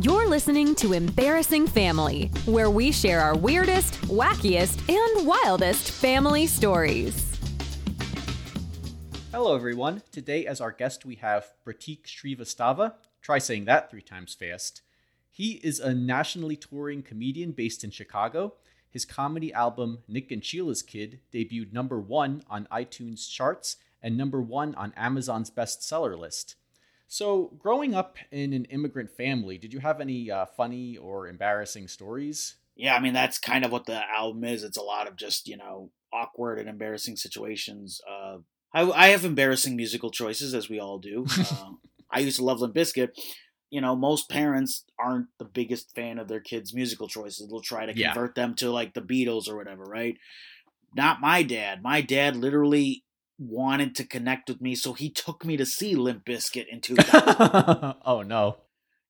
You're listening to Embarrassing Family, where we share our weirdest, wackiest, and wildest family stories. Hello, everyone. Today, as our guest, we have Prateek Srivastava. Try saying that three times fast. He is a nationally touring comedian based in Chicago. His comedy album, Nick and Sheila's Kid, debuted number one on iTunes charts and number one on Amazon's bestseller list. So, growing up in an immigrant family, did you have any uh, funny or embarrassing stories? Yeah, I mean that's kind of what the album is. It's a lot of just you know awkward and embarrassing situations. Uh, I, I have embarrassing musical choices, as we all do. Uh, I used to love Limp Bizkit. You know, most parents aren't the biggest fan of their kids' musical choices. They'll try to Yeah. convert them to like the Beatles or whatever, right? Not my dad. My dad literally wanted to connect with me, so he took me to see Limp Bizkit in 2000. oh, no.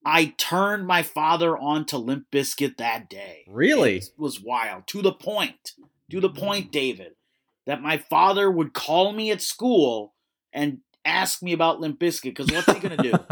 I turned my father on to Limp Bizkit that day. Really? It was wild. To the point. To the point, David, that my father would call me at school and ask me about Limp Bizkit. Because what's he going to do?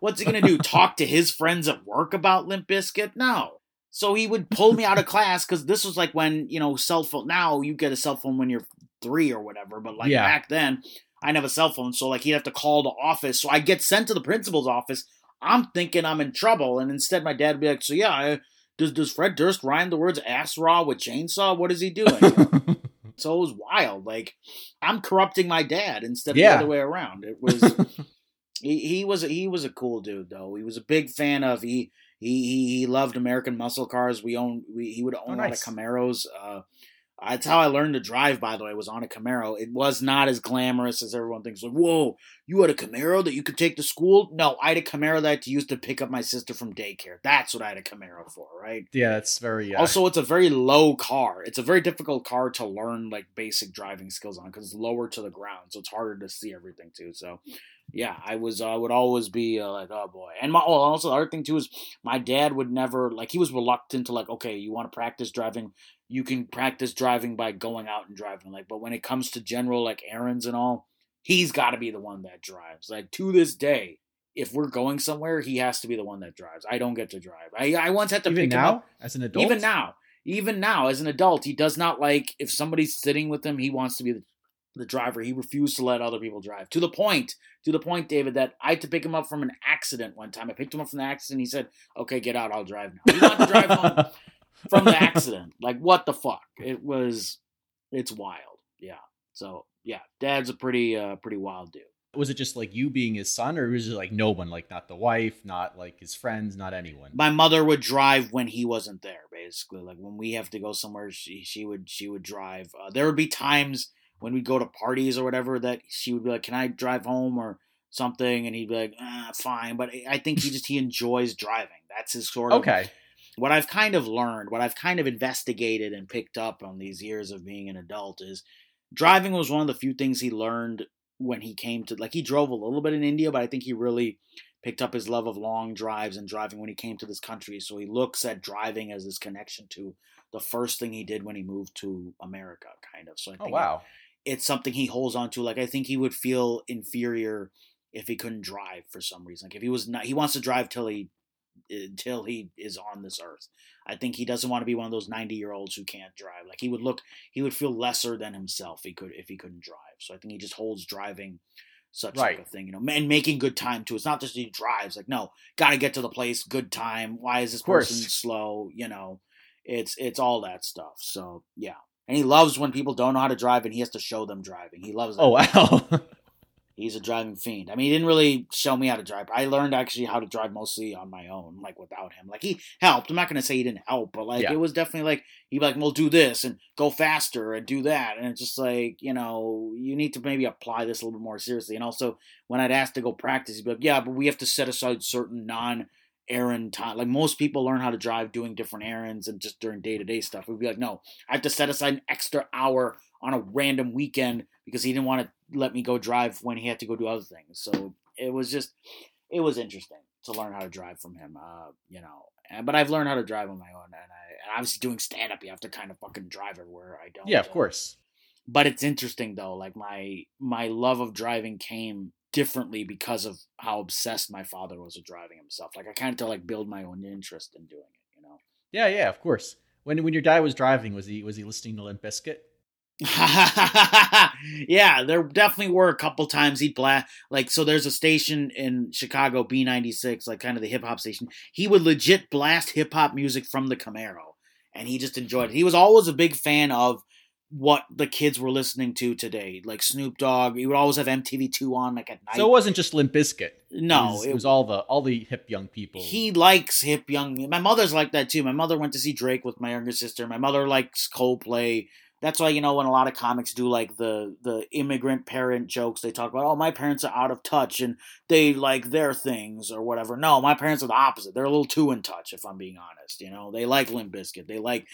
What's he going to do? Talk to his friends at work about Limp Bizkit? No. So he would pull me out of class because this was like when, you know, cell phone. Now you get a cell phone when you're three or whatever. But like Yeah. back then, I didn't have a cell phone. So like he'd have to call the office. So I get sent to the principal's office. I'm thinking I'm in trouble. And instead, my dad would be like, So yeah, I, does, does Fred Durst rhyme the words ass raw with chainsaw? What is he doing? so it was wild. Like I'm corrupting my dad instead of Yeah. the other way around. It was he, he was he was a cool dude though. He was a big fan of he he he, he loved American muscle cars. We own we, he would own Oh, a lot of. Camaros. Uh, that's how I learned to drive. By the way, was on a Camaro. It was not as glamorous as everyone thinks. Like, whoa, you had a Camaro that you could take to school? No, I had a Camaro that I had to use to pick up my sister from daycare. That's what I had a Camaro for, right? yeah, it's very. Uh, Also, it's a very low car. It's a very difficult car to learn like basic driving skills on because it's lower to the ground, so it's harder to see everything too. So, yeah, I was I would always be uh, like, oh boy. And my oh, also the other thing too is my dad would never like he was reluctant to like, okay, you want to practice driving, you can practice driving by going out and driving. Like, but when it comes to general like errands and all, he's got to be the one that drives. Like to this day. If we're going somewhere, he has to be the one that drives. I don't get to drive. I, I once had to even pick him now, up as an adult? even now, even now, as an adult, he does not like if somebody's sitting with him, he wants to be the, the driver. He refused to let other people drive. To the point, to the point, David, that I had to pick him up from an accident one time. I picked him up from the accident. He said, "Okay, get out. I'll drive now." He wanted to drive home from the accident. Like what the fuck? It was, it's wild. Yeah. So yeah, Dad's a pretty, uh, pretty wild dude. was it just like you being his son, or was it like no one, like not the wife, not like his friends, not anyone? my mother would drive when he wasn't there basically like when we have to go somewhere she she would she would drive uh, there would be times when we'd go to parties or whatever that she would be like can i drive home or something and he'd be like ah, fine but i think he just he enjoys driving that's his sort of Okay. What I've kind of learned, what I've kind of investigated and picked up on these years of being an adult is driving was one of the few things he learned when he came to like he drove a little bit in India, but I think he really picked up his love of long drives and driving when he came to this country. So he looks at driving as his connection to the first thing he did when he moved to America, kind of. So I Oh think wow. it's something he holds on to. Like I think he would feel inferior if he couldn't drive for some reason. Like if he was not, he wants to drive till he until he is on this earth. I think he doesn't want to be one of those ninety year olds who can't drive. Like he would look, he would feel lesser than himself. He could if he couldn't drive. So I think he just holds driving such Right. a thing, you know, and making good time too. It's not just he drives. Like no, got to get to the place, good time. Why is this person slow? You know, it's it's all that stuff. So yeah. And he loves when people don't know how to drive and he has to show them driving. He loves that. Oh wow. He's a driving fiend. I mean, he didn't really show me how to drive. I learned actually how to drive mostly on my own, like without him. Like he helped. I'm not gonna say he didn't help, but like Yeah. it was definitely like he'd be like, "Well, do this and go faster and do that," and it's just like you know you need to maybe apply this a little bit more seriously. And also, when I'd ask to go practice, he'd be like, "Yeah, but we have to set aside certain non." errand time like most people learn how to drive doing different errands and just during day-to-day stuff we'd be like no i have to set aside an extra hour on a random weekend because he didn't want to let me go drive when he had to go do other things. So it was just, it was interesting to learn how to drive from him. Uh, you know, but I've learned how to drive on my own, and I and obviously doing stand up, you have to kind of fucking drive everywhere I don't. yeah, of course. But it's interesting though. Like my my love of driving came differently because of how obsessed my father was with driving himself. Like I kind of to like build my own interest in doing it, you know. Yeah, yeah, of course. When when your dad was driving, was he was he listening to Limp Bizkit? yeah, there definitely were a couple times he'd blast like so. There's a station in Chicago, B96, like kind of the hip hop station. He would legit blast hip hop music from the Camaro, and he just enjoyed it. He was always a big fan of what the kids were listening to today, like Snoop Dogg. He would always have MTV2 on, like at night. So it wasn't just Limp Bizkit. No, it was, it- it was all the all the hip young people. He likes hip young. My mother's like that too. My mother went to see Drake with my younger sister. My mother likes Coldplay. That's why you know when a lot of comics do like the the immigrant parent jokes, they talk about oh my parents are out of touch and they like their things or whatever. No, my parents are the opposite. They're a little too in touch, if I'm being honest. You know, they like Limp Bizkit. They like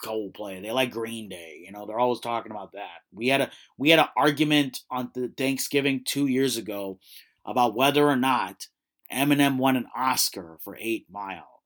Coldplay. They like Green Day. You know, they're always talking about that. We had a we had an argument on the Thanksgiving two years ago about whether or not Eminem won an Oscar for Eight Mile.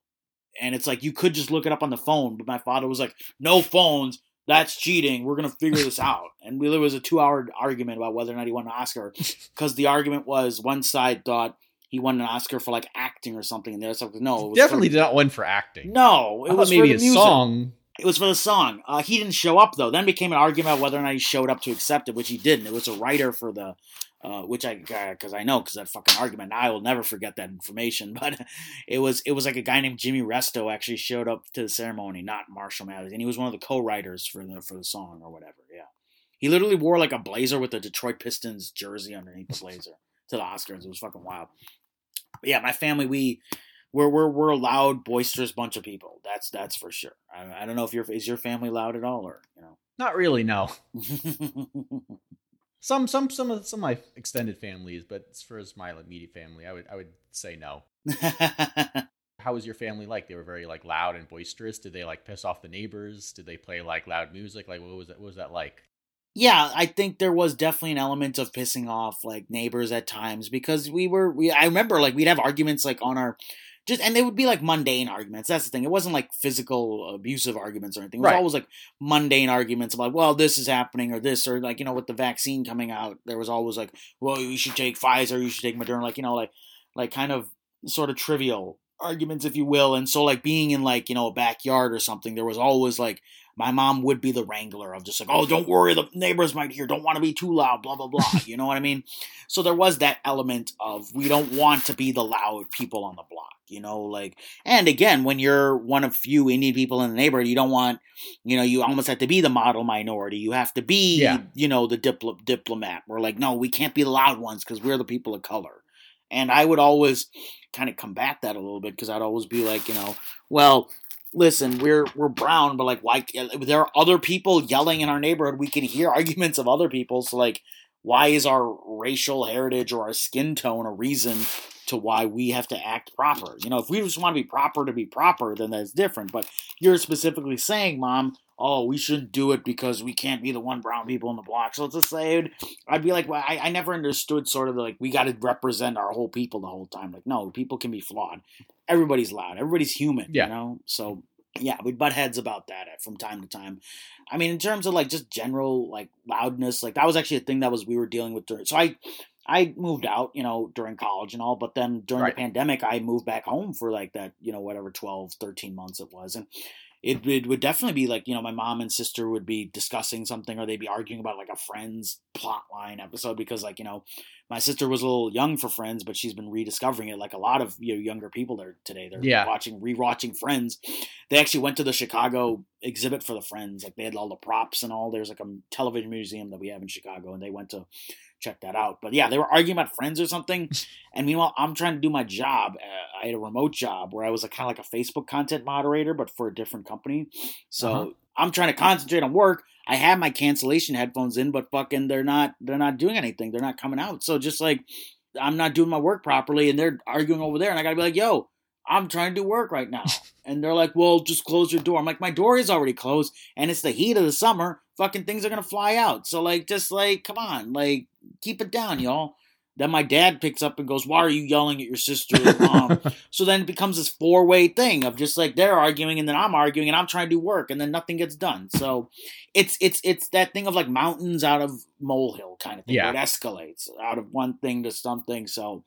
And it's like you could just look it up on the phone, but my father was like, "No phones. That's cheating. We're gonna figure this out." And we, there was a two-hour argument about whether or not he won an Oscar, because the argument was one side thought he won an Oscar for like acting or something, and the other side was no, it was definitely for, did not win for acting. no, it was maybe for a music. song. It was for the song. Uh, he didn't show up though. Then became an argument about whether or not he showed up to accept it, which he didn't. It was a writer for the, uh, which I because I know because that fucking argument. I will never forget that information. But it was it was like a guy named Jimmy Resto actually showed up to the ceremony, not Marshall Mathers, and he was one of the co-writers for the for the song or whatever. Yeah, he literally wore like a blazer with the Detroit Pistons jersey underneath the blazer to the Oscars. It was fucking wild. But yeah, my family we we're we're we're a loud, boisterous bunch of people. That's that's for sure. I, I don't know if your is your family loud at all, or you know, Not really, no. Some some some of some of my extended families, but as far as my immediate family, I would I would say no. How was your family like? They were very like loud and boisterous. Did they like piss off the neighbors? Did they play like loud music? Like what was that? What was that like? yeah, I think there was definitely an element of pissing off like neighbors at times because we were we I remember like we'd have arguments like on our just and they would be like mundane arguments. That's the thing. It wasn't like physical abusive arguments or anything. It was Right. always like mundane arguments about well this is happening or this or like you know with the vaccine coming out there was always like well you should take Pfizer you should take Moderna like you know like like kind of sort of trivial arguments if you will and so like being in like you know a backyard or something there was always like my mom would be the wrangler of just like, oh, don't worry, the neighbors might hear, don't want to be too loud, blah, blah, blah. You know what I mean? So there was that element of we don't want to be the loud people on the block, you know, like, and again, when you're one of few Indian people in the neighborhood, you don't want, you know, you almost have to be the model minority. You have to be, Yeah. you know, the diplo- diplomat. We're like, no, we can't be the loud ones because we're the people of color. And I would always kind of combat that a little bit because I'd always be like, you know, well, listen, we're we're brown, but like, why? There are other people yelling in our neighborhood. We can hear arguments of other people. So like, why is our racial heritage or our skin tone a reason to why we have to act proper? You know, if we just want to be proper to be proper, then that's different. But you're specifically saying, Mom, oh, we shouldn't do it because we can't be the one brown people in the block. So it's just say, I'd be like, well, I, I never understood sort of like we got to represent our whole people the whole time. Like, no, people can be flawed. Everybody's loud. Everybody's human. Yeah. You know. So yeah, we'd butt heads about that from time to time. I mean, in terms of like just general like loudness, like that was actually a thing that was we were dealing with during. So I. I moved out, you know, during college and all, but then during Right. the pandemic, I moved back home for like that, you know, whatever 12, 13 months it was. And it, it would definitely be like you know my mom and sister would be discussing something or they'd be arguing about like a friends plot line episode because like you know my sister was a little young for friends but she's been rediscovering it like a lot of you know, younger people there today. They're Yeah. watching rewatching friends. They actually went to the chicago exhibit for the friends like they had all the props and all. There's like a television museum that we have in chicago and they went to check that out. But yeah they were arguing about friends or something. And meanwhile i'm trying to do my job. Uh, i had a remote job where i was like kind of like a facebook content moderator but for a different company. So Uh-huh. i'm trying to concentrate on work. I have my cancellation headphones in but fucking they're not they're not doing anything. They're not coming out. So just like i'm not doing my work properly and they're arguing over there and i gotta be like yo i'm trying to do work right now. And they're like well just close your door. I'm like my door is already closed and it's the heat of the summer fucking things are gonna fly out so like just like come on like keep it down y'all Then my dad picks up and goes, "Why are you yelling at your sister and mom?" so then it becomes this four way thing of just like they're arguing and then I'm arguing and I'm trying to do work and then nothing gets done. So it's it's it's that thing of like mountains out of molehill kind of thing. Yeah. It escalates out of one thing to something. So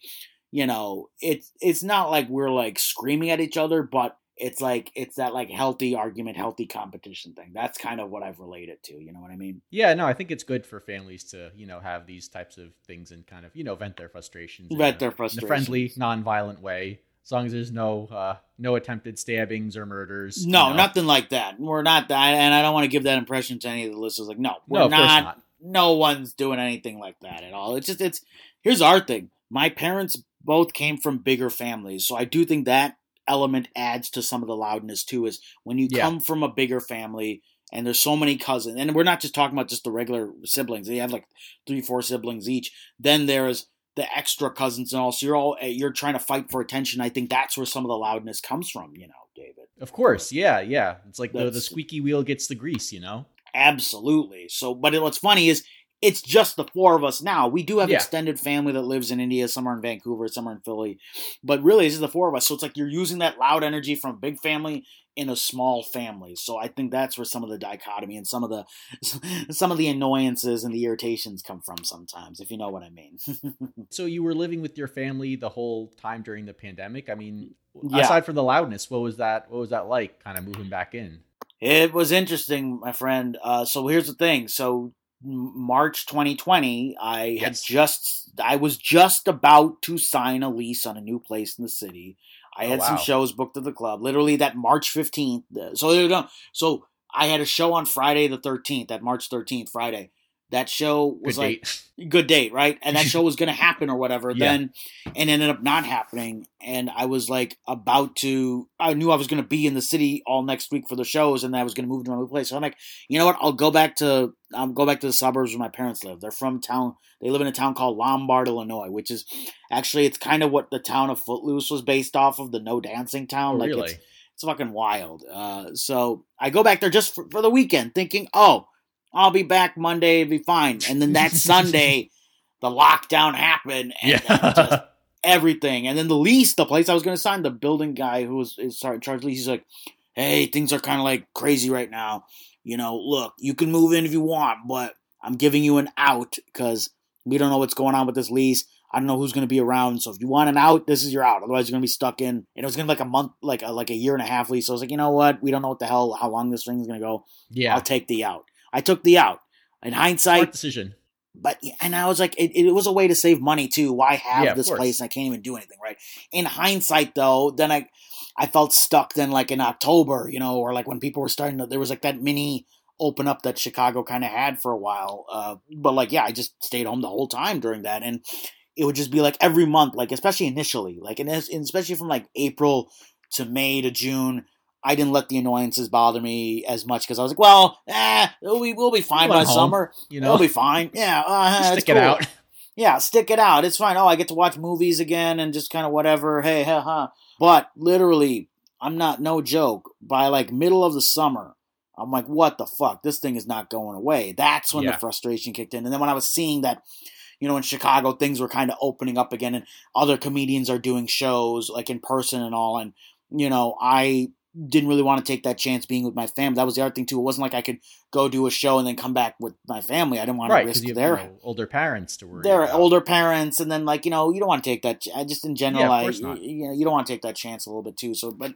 you know, it's it's not like we're like screaming at each other, but it's like it's that like healthy argument, healthy competition thing. That's kind of what I've related to. You know what I mean? Yeah, no, I think it's good for families to, you know, have these types of things and kind of, you know, vent their frustrations. Vent their in a friendly, non-violent way. As long as there's no uh, no attempted stabbings or murders. you No, know. nothing like that. We're not that, and I don't want to give that impression to any of the listeners. Like, no, we're No, not, not. No one's doing anything like that at all. It's just it's. Here's our thing. My parents both came from bigger families, so I do think that element adds to some of the loudness too. Is when you Yeah. come from a bigger family and there's so many cousins, and we're not just talking about just the regular siblings. They have like three, four siblings each. Then there's the extra cousins and all. So you're all eh, you're trying to fight for attention. I think that's where some of the loudness comes from. You know, David. Of course, yeah, yeah. It's like the, the squeaky wheel gets the grease, you know. Absolutely. So, but what's funny is it's just the four of us now. We do have Yeah. extended family that lives in India, some are in Vancouver, some are in Philly, but really, this is the four of us. So it's like you're using that loud energy from a big family in a small family. So I think that's where some of the dichotomy and some of the some of the annoyances and the irritations come from sometimes, if you know what I mean. So you were living with your family the whole time during the pandemic. I mean, Yeah. aside from the loudness, what was that? What was that like? Kind of moving back in. It was interesting, my friend. Uh, so here's the thing. So March 2020, I had just I was just about to sign a lease on a new place in the city. I Oh, had some shows booked at the club. Literally that March 15th. uh, So there you go. So I had a show on Friday the 13th, that March 13th Friday. That show was Good like date. good date, right? And that show was going to happen or whatever. Yeah. Then, and ended up not happening. And I was like about to. I knew I was going to be in the city all next week for the shows, and I was going to move to another place. So I'm like, you know what? I'll go back to. I'll go back to the suburbs where my parents live. They're from town. They live in a town called Lombard, Illinois, which is actually it's kind of what the town of Footloose was based off of, the no dancing town. Oh, like really? it's it's fucking wild. Uh, so I go back there just for, for the weekend, thinking, oh, I'll be back Monday, it'll be fine. And then that Sunday, the lockdown happened, and uh, then just everything. And then the lease, the place I was going to sign, the building guy who was is in charge of lease, he's like, hey, things are kind of like crazy right now. You know, look, you can move in if you want, but I'm giving you an out because we don't know what's going on with this lease. I don't know who's going to be around. So if you want an out, this is your out. Otherwise, you're going to be stuck in. And it was going to be like a month, like a, like a year and a half lease. So I was like, you know what? We don't know what the hell, how long this thing's going to go. yeah. I'll take the out. I took the out. In hindsight, Smart decision. but and I was like, it, it was a way to save money too. Why have Yeah, this course. place and I can't even do anything right? In hindsight, though, then I I felt stuck. Then like in October, you know, or like when people were starting to, there was like that mini open up that Chicago kind of had for a while. Uh, but like, yeah, I just stayed home the whole time during that, and it would just be like every month, like especially initially, like and especially from like April to May to June. I didn't let the annoyances bother me as much because I was like, well, eh, we'll be, we'll be fine by home, summer. You know, It'll be fine. Yeah, uh, stick it out. Yeah, stick it out. It's fine. Oh, I get to watch movies again and just kind of whatever. Hey, ha ha. But literally, I'm not no joke. By like middle of the summer, I'm like, what the fuck? This thing is not going away. That's when Yeah. the frustration kicked in. And then when I was seeing that, you know, in Chicago, things were kind of opening up again, and other comedians are doing shows like in person and all, and you know, I didn't really want to take that chance being with my family. That was the other thing too. It wasn't like I could go do a show and then come back with my family. I didn't want right, to risk you their you know, older parents to worry they're about. older parents, and then like you know you don't want to take that. I just in general, Yeah, I you know you don't want to take that chance a little bit too. So, but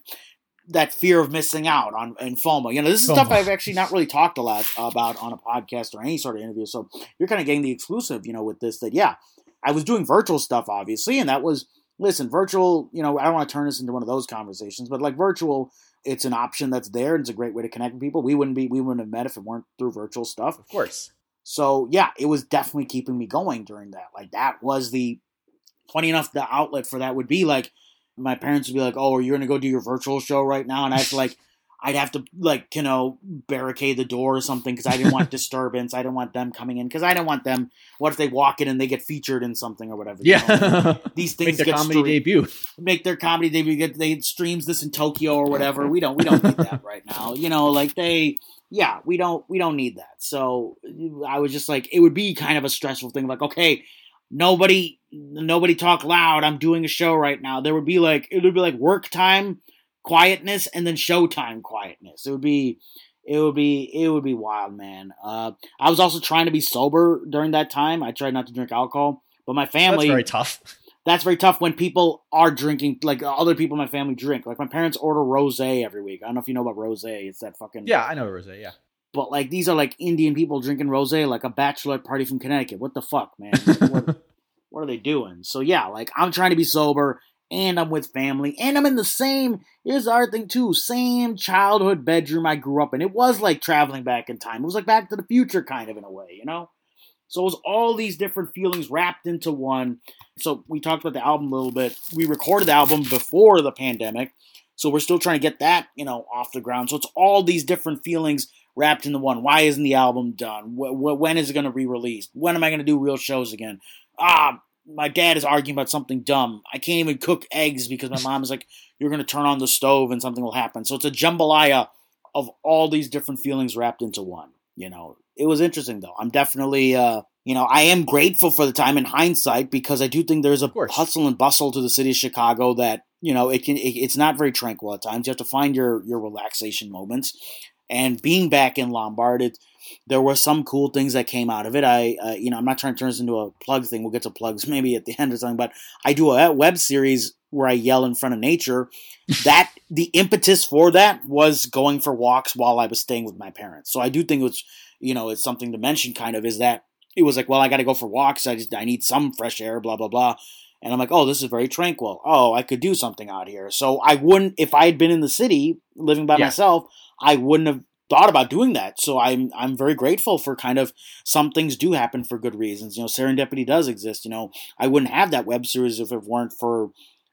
that fear of missing out on and FOMO, you know, this is stuff I've actually not really talked a lot about on a podcast or any sort of interview. So you're kind of getting the exclusive, you know, with this. That yeah, I was doing virtual stuff obviously, and that was listen virtual. You know, I don't want to turn this into one of those conversations, but like virtual. It's an option that's there, and it's a great way to connect with people. We wouldn't be, we wouldn't have met if it weren't through virtual stuff. Of course. So yeah, it was definitely keeping me going during that. Like that was the funny enough, the outlet for that would be like my parents would be like, "Oh, are you gonna go do your virtual show right now?" And I'd like, I'd have to like you know barricade the door or something because I didn't want disturbance. I didn't want them coming in because I didn't want them. What if they walk in and they get featured in something or whatever? know? Yeah. These things Make their get comedy streamed- debut. make their comedy debut. Get they streams this in Tokyo or whatever. We don't we don't need that right now. You know, like they yeah we don't we don't need that. So I was just like it would be kind of a stressful thing. Like okay, nobody nobody talk loud. I'm doing a show right now. There would be like it would be like work time quietness and then showtime quietness. It would be it would be it would be wild, man. Uh, I was also trying to be sober during that time. I tried not to drink alcohol, but my family That's very tough. That's very tough when people are drinking, like other people in my family drink. Like my parents order rosé every week. I don't know if you know about rosé. It's that fucking Yeah, I know rosé. Yeah, but like these are like Indian people drinking rosé, like a bachelorette party from Connecticut. What the fuck, man? what, what are they doing? So yeah, like I'm trying to be sober and I'm with family and I'm in the same here's other thing too, same childhood bedroom I grew up in. It was like traveling back in time. It was like back to the future kind of in a way, you know? So it was all these different feelings wrapped into one. So we talked about the album a little bit. We recorded the album before the pandemic. So we're still trying to get that, you know, off the ground. So it's all these different feelings wrapped into one. Why isn't the album done? when is it going to be released? When am I going to do real shows again? Ah, my dad is arguing about something dumb. I can't even cook eggs because my mom is like, you're going to turn on the stove and something will happen. So it's a jambalaya of all these different feelings wrapped into one. You know, it was interesting though. I'm definitely, uh, you know, I am grateful for the time in hindsight because I do think there's a hustle and bustle to the city of Chicago that you know it can. It, it's not very tranquil at times. You have to find your your relaxation moments. And being back in Lombard, it, there were some cool things that came out of it. I, uh, you know, I'm not trying to turn this into a plug thing. We'll get to plugs maybe at the end or something. But I do a web series where I yell in front of nature. that the impetus for that was going for walks while I was staying with my parents. So I do think it's, you know, it's something to mention. Kind of is that it was like, well, I got to go for walks. I just I need some fresh air. Blah blah blah. And I'm like, oh, this is very tranquil. Oh, I could do something out here. So I wouldn't, if I had been in the city living by yeah. myself, I wouldn't have thought about doing that. So I'm I'm very grateful for kind of some things do happen for good reasons. You know, serendipity does exist. You know, I wouldn't have that web series if it weren't for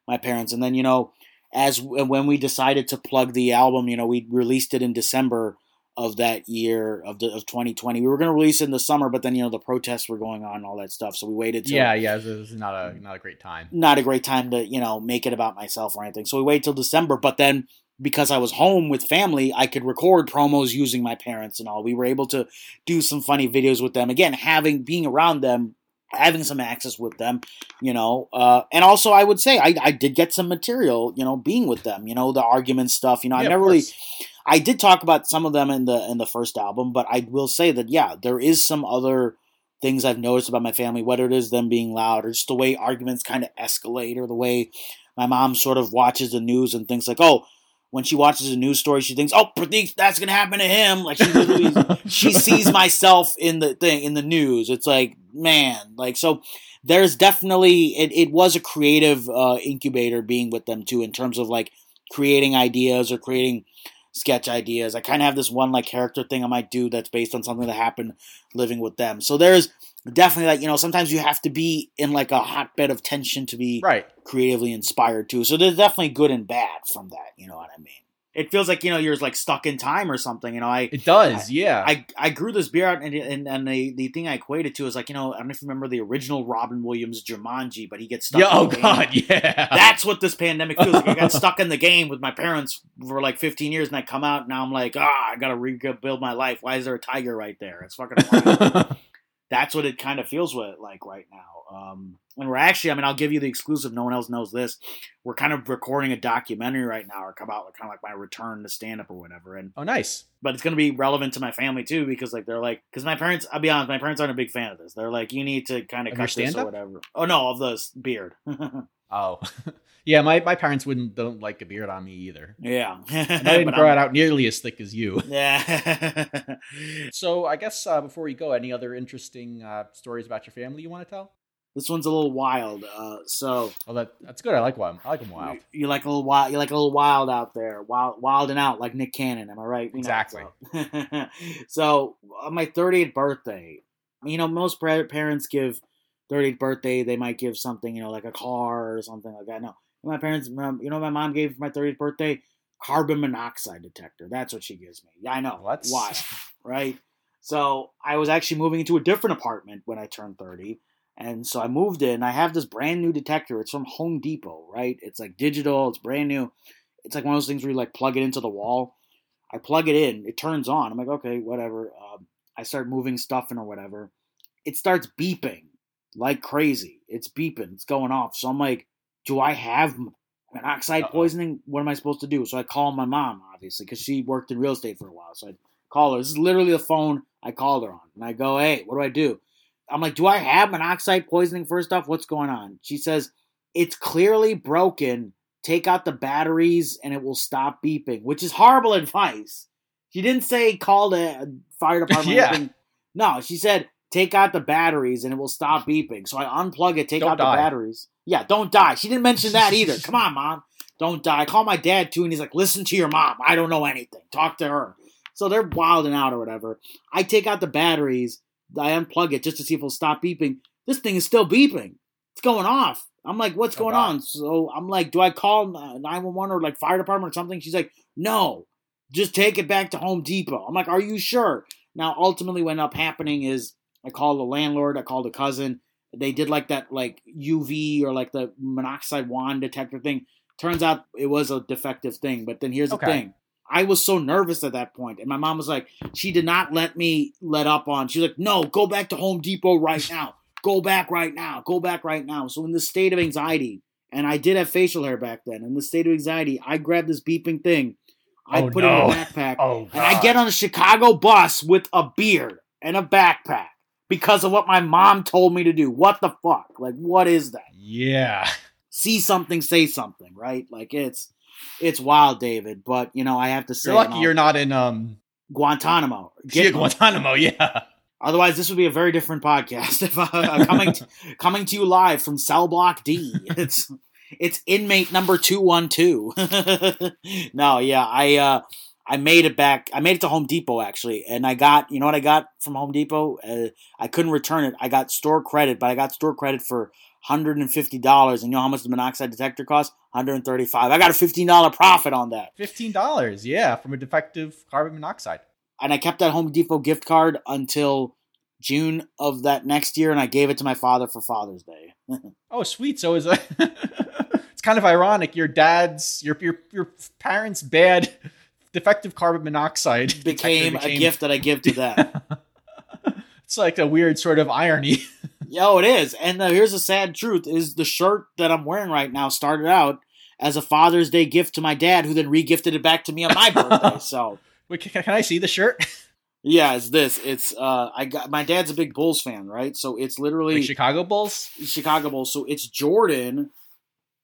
my parents. And then you know, as when we decided to plug the album, you know, we released it in December of that year of the of 2020. We were going to release it in the summer, but then you know the protests were going on and all that stuff, so we waited. Till, yeah, yeah, this is not a not a great time. Not a great time to you know make it about myself or anything. So we waited till December, but then because I was home with family, I could record promos using my parents and all. We were able to do some funny videos with them. Again, having being around them, having some access with them, you know. Uh, and also, I would say I, I did get some material, you know, being with them. You know, the argument stuff. You know, yeah, I never really. I did talk about some of them in the in the first album, but I will say that yeah, there is some other things I've noticed about my family, whether it is them being loud or just the way arguments kind of escalate or the way my mom sort of watches the news and thinks like, oh, when she watches a news story, she thinks, "Oh, Prateek, that's gonna happen to him." Like she she sees myself in the thing in the news. It's like, man, like so. There's definitely it. It was a creative uh, incubator being with them too, in terms of like creating ideas or creating sketch ideas. I kind of have this one like character thing I might do that's based on something that happened living with them. So there's definitely like you know sometimes you have to be in like a hotbed of tension to be right. creatively inspired too. So there's definitely good and bad from that you know what i mean? It feels like you know you're like stuck in time or something you know i it does I, yeah. I i grew this beer out and and, and the, the thing i equated to is like you know i don't know if you remember the original robin williams jumanji but he gets stuck yeah, oh god yeah. That's what this pandemic feels like. I got stuck in the game with my parents for like 15 years and i come out now i'm like ah i gotta rebuild my life. Why is there a tiger right there? It's fucking that's what it kind of feels like right now. Um, and we're actually, I mean, I'll give you the exclusive. No one else knows this. We're kind of recording a documentary right now, or come out kind of like my return to stand up or whatever. And oh, nice. But it's going to be relevant to my family too, because like they're like, because my parents, I'll be honest, my parents aren't a big fan of this. They're like, you need to kind of, of cut this or whatever. Oh no, of the beard. oh, yeah. My my parents wouldn't don't like a beard on me either. Yeah, I didn't grow it out nearly as thick as you. Yeah. so I guess uh, before we go, any other interesting uh, stories about your family you want to tell? This one's a little wild. Uh, so, oh, that that's good. I like one. I like them wild. You, you, like a little wild. You like a little wild out there, wild, wild and out, like Nick Cannon. Am I right? You exactly. Know, so. so, on my 30th birthday, you know, most parents give 30th birthday. They might give something, you know, like a car or something like that. No, my parents, you know, my mom gave for my 30th birthday carbon monoxide detector. That's what she gives me. Yeah, I know. What? Why? Right. So I was actually moving into a different apartment when I turned 30 and so I moved in. I have this brand new detector. It's from Home Depot, right? It's like digital. It's brand new. It's like one of those things where you like plug it into the wall. I plug it in. It turns on. I'm like, okay, whatever. Um, I start moving stuff in or whatever. It starts beeping. Like crazy. It's beeping. It's going off. So I'm like, do I have monoxide Uh-oh. poisoning? What am I supposed to do? So I call my mom, obviously, because she worked in real estate for a while. So I call her. This is literally the phone I called her on. And I go, hey, what do I do? I'm like, do I have monoxide poisoning first off? What's going on? She says, it's clearly broken. Take out the batteries and it will stop beeping, which is horrible advice. She didn't say call the fire department. yeah. No, she said take out the batteries and it will stop beeping. So I unplug it, take don't out die. the batteries. Yeah, don't die. She didn't mention that either. Come on, mom. Don't die. I call my dad too, and he's like, listen to your mom. I don't know anything. Talk to her. So they're wilding out or whatever. I take out the batteries. I unplug it just to see if it'll stop beeping. This thing is still beeping. It's going off. I'm like, what's oh, going on? So I'm like, do I call uh, 911 or like fire department or something? She's like, no, just take it back to Home Depot. I'm like, are you sure? Now, ultimately, what ended up happening is I called the landlord, I called a cousin. They did like that, like UV or like the monoxide wand detector thing. Turns out it was a defective thing. But then here's okay. the thing I was so nervous at that point, and my mom was like, she did not let me let up on. She's like, no, go back to Home Depot right now. Go back right now. Go back right now. So in the state of anxiety, and I did have facial hair back then. In the state of anxiety, I grabbed this beeping thing. I oh, put no. it in a backpack, oh, and I get on a Chicago bus with a beard and a backpack because of what my mom told me to do. What the fuck? Like, what is that? Yeah. See something, say something, right? Like it's it's wild, David. But you know, I have to say, you're lucky you're not in um Guantanamo. Get yeah, Guantanamo, yeah. Otherwise, this would be a very different podcast. If uh, coming to, coming to you live from Cell Block D, it's it's inmate number two one two. No, yeah, I uh, I made it back. I made it to Home Depot actually, and I got you know what I got from Home Depot. Uh, I couldn't return it. I got store credit, but I got store credit for hundred and fifty dollars. And you know how much the monoxide detector cost? Hundred and thirty-five. I got a fifteen dollar profit on that. Fifteen dollars, yeah, from a defective carbon monoxide. And I kept that Home Depot gift card until June of that next year, and I gave it to my father for Father's Day. oh, sweet! So is a. it's kind of ironic. Your dad's, your your your parents' bad defective carbon monoxide became, became a gift that I give to them. it's like a weird sort of irony. Yo, it is. And uh, here's the sad truth: is the shirt that I'm wearing right now started out as a Father's Day gift to my dad, who then regifted it back to me on my birthday. So, Wait, can, can I see the shirt? Yeah, it's this. It's uh, I got my dad's a big Bulls fan, right? So it's literally like Chicago Bulls. Chicago Bulls. So it's Jordan.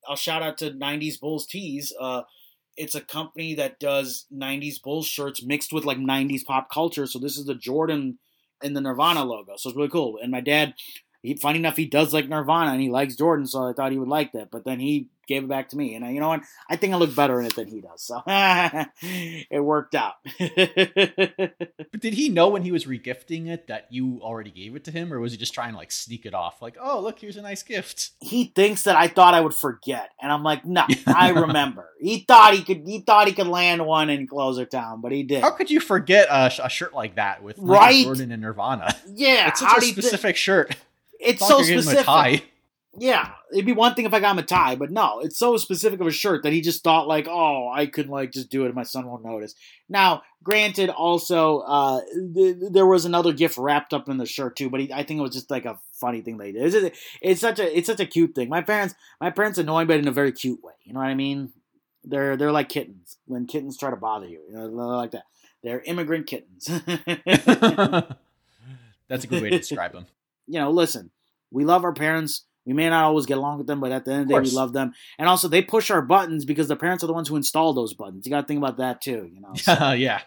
I'll shout out to '90s Bulls tees. Uh, it's a company that does 90s bull shirts mixed with like 90s pop culture. So this is the Jordan and the Nirvana logo. So it's really cool. And my dad, he, funny enough, he does like Nirvana and he likes Jordan. So I thought he would like that. But then he gave it back to me. And I, you know what? I think I look better in it than he does. So it worked out. but did he know when he was regifting it that you already gave it to him? Or was he just trying to like sneak it off? Like, oh, look, here's a nice gift. He thinks that I thought I would forget. And I'm like, no, I remember. he thought he could, he thought he could land one in Closertown, but he did. How could you forget a, a shirt like that with right? Jordan and Nirvana? Yeah. It's such a specific th- shirt. It's, it's so specific yeah, it'd be one thing if I got him a tie, but no, it's so specific of a shirt that he just thought like, oh, I could like just do it and my son won't notice. Now, granted, also uh, th- there was another gift wrapped up in the shirt too, but he, I think it was just like a funny thing they did. It's, it's such a it's such a cute thing. My parents my parents annoy me, but in a very cute way. You know what I mean? They're they're like kittens when kittens try to bother you. You know, like that. They're immigrant kittens. That's a good way to describe them. You know, listen, we love our parents we may not always get along with them, but at the end of the day, we love them. And also, they push our buttons because the parents are the ones who install those buttons. You got to think about that too, you know. So, yeah.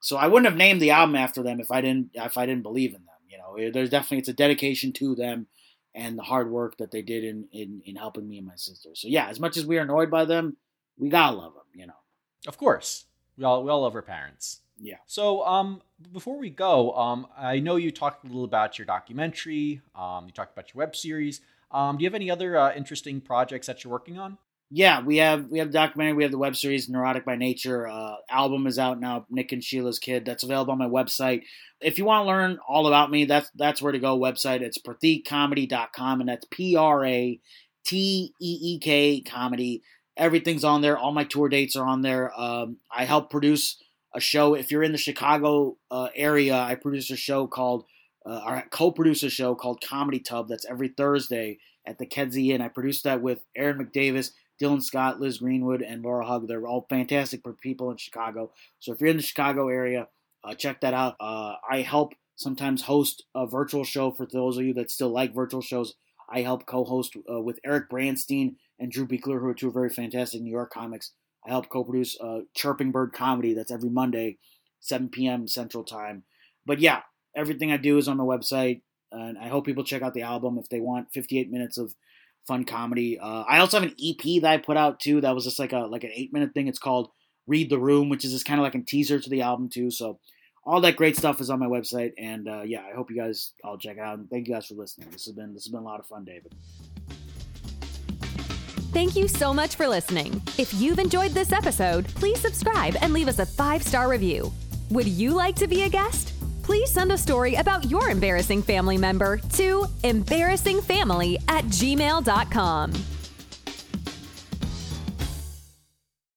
So I wouldn't have named the album after them if I didn't if I didn't believe in them. You know, there's definitely it's a dedication to them and the hard work that they did in in, in helping me and my sister. So yeah, as much as we are annoyed by them, we gotta love them. You know. Of course, we all we all love our parents. Yeah. So, um, before we go, um, I know you talked a little about your documentary. Um, you talked about your web series. Um, do you have any other uh, interesting projects that you're working on? Yeah, we have we have documentary, we have the web series Neurotic by Nature. Uh, album is out now, Nick and Sheila's Kid. That's available on my website. If you want to learn all about me, that's that's where to go. Website it's prateekcomedy.com, and that's P R A T E E K comedy. Everything's on there. All my tour dates are on there. Um, I help produce a show. If you're in the Chicago uh, area, I produce a show called uh, our co-producer show called Comedy Tub. That's every Thursday at the Kedzie Inn. I produced that with Aaron McDavis, Dylan Scott, Liz Greenwood, and Laura Hug. They're all fantastic for people in Chicago. So if you're in the Chicago area, uh, check that out. Uh, I help sometimes host a virtual show for those of you that still like virtual shows. I help co-host uh, with Eric Brandstein and Drew Beekler, who are two very fantastic New York comics. I help co-produce uh, Chirping Bird Comedy. That's every Monday, 7 p.m. Central Time. But yeah, everything I do is on my website, and I hope people check out the album if they want 58 minutes of fun comedy. Uh, I also have an EP that I put out too. That was just like a like an eight minute thing. It's called Read the Room, which is just kind of like a teaser to the album too. So all that great stuff is on my website, and uh, yeah, I hope you guys all check it out. And thank you guys for listening. This has been this has been a lot of fun, David. Thank you so much for listening. If you've enjoyed this episode, please subscribe and leave us a five star review. Would you like to be a guest? Please send a story about your embarrassing family member to embarrassingfamily at gmail.com.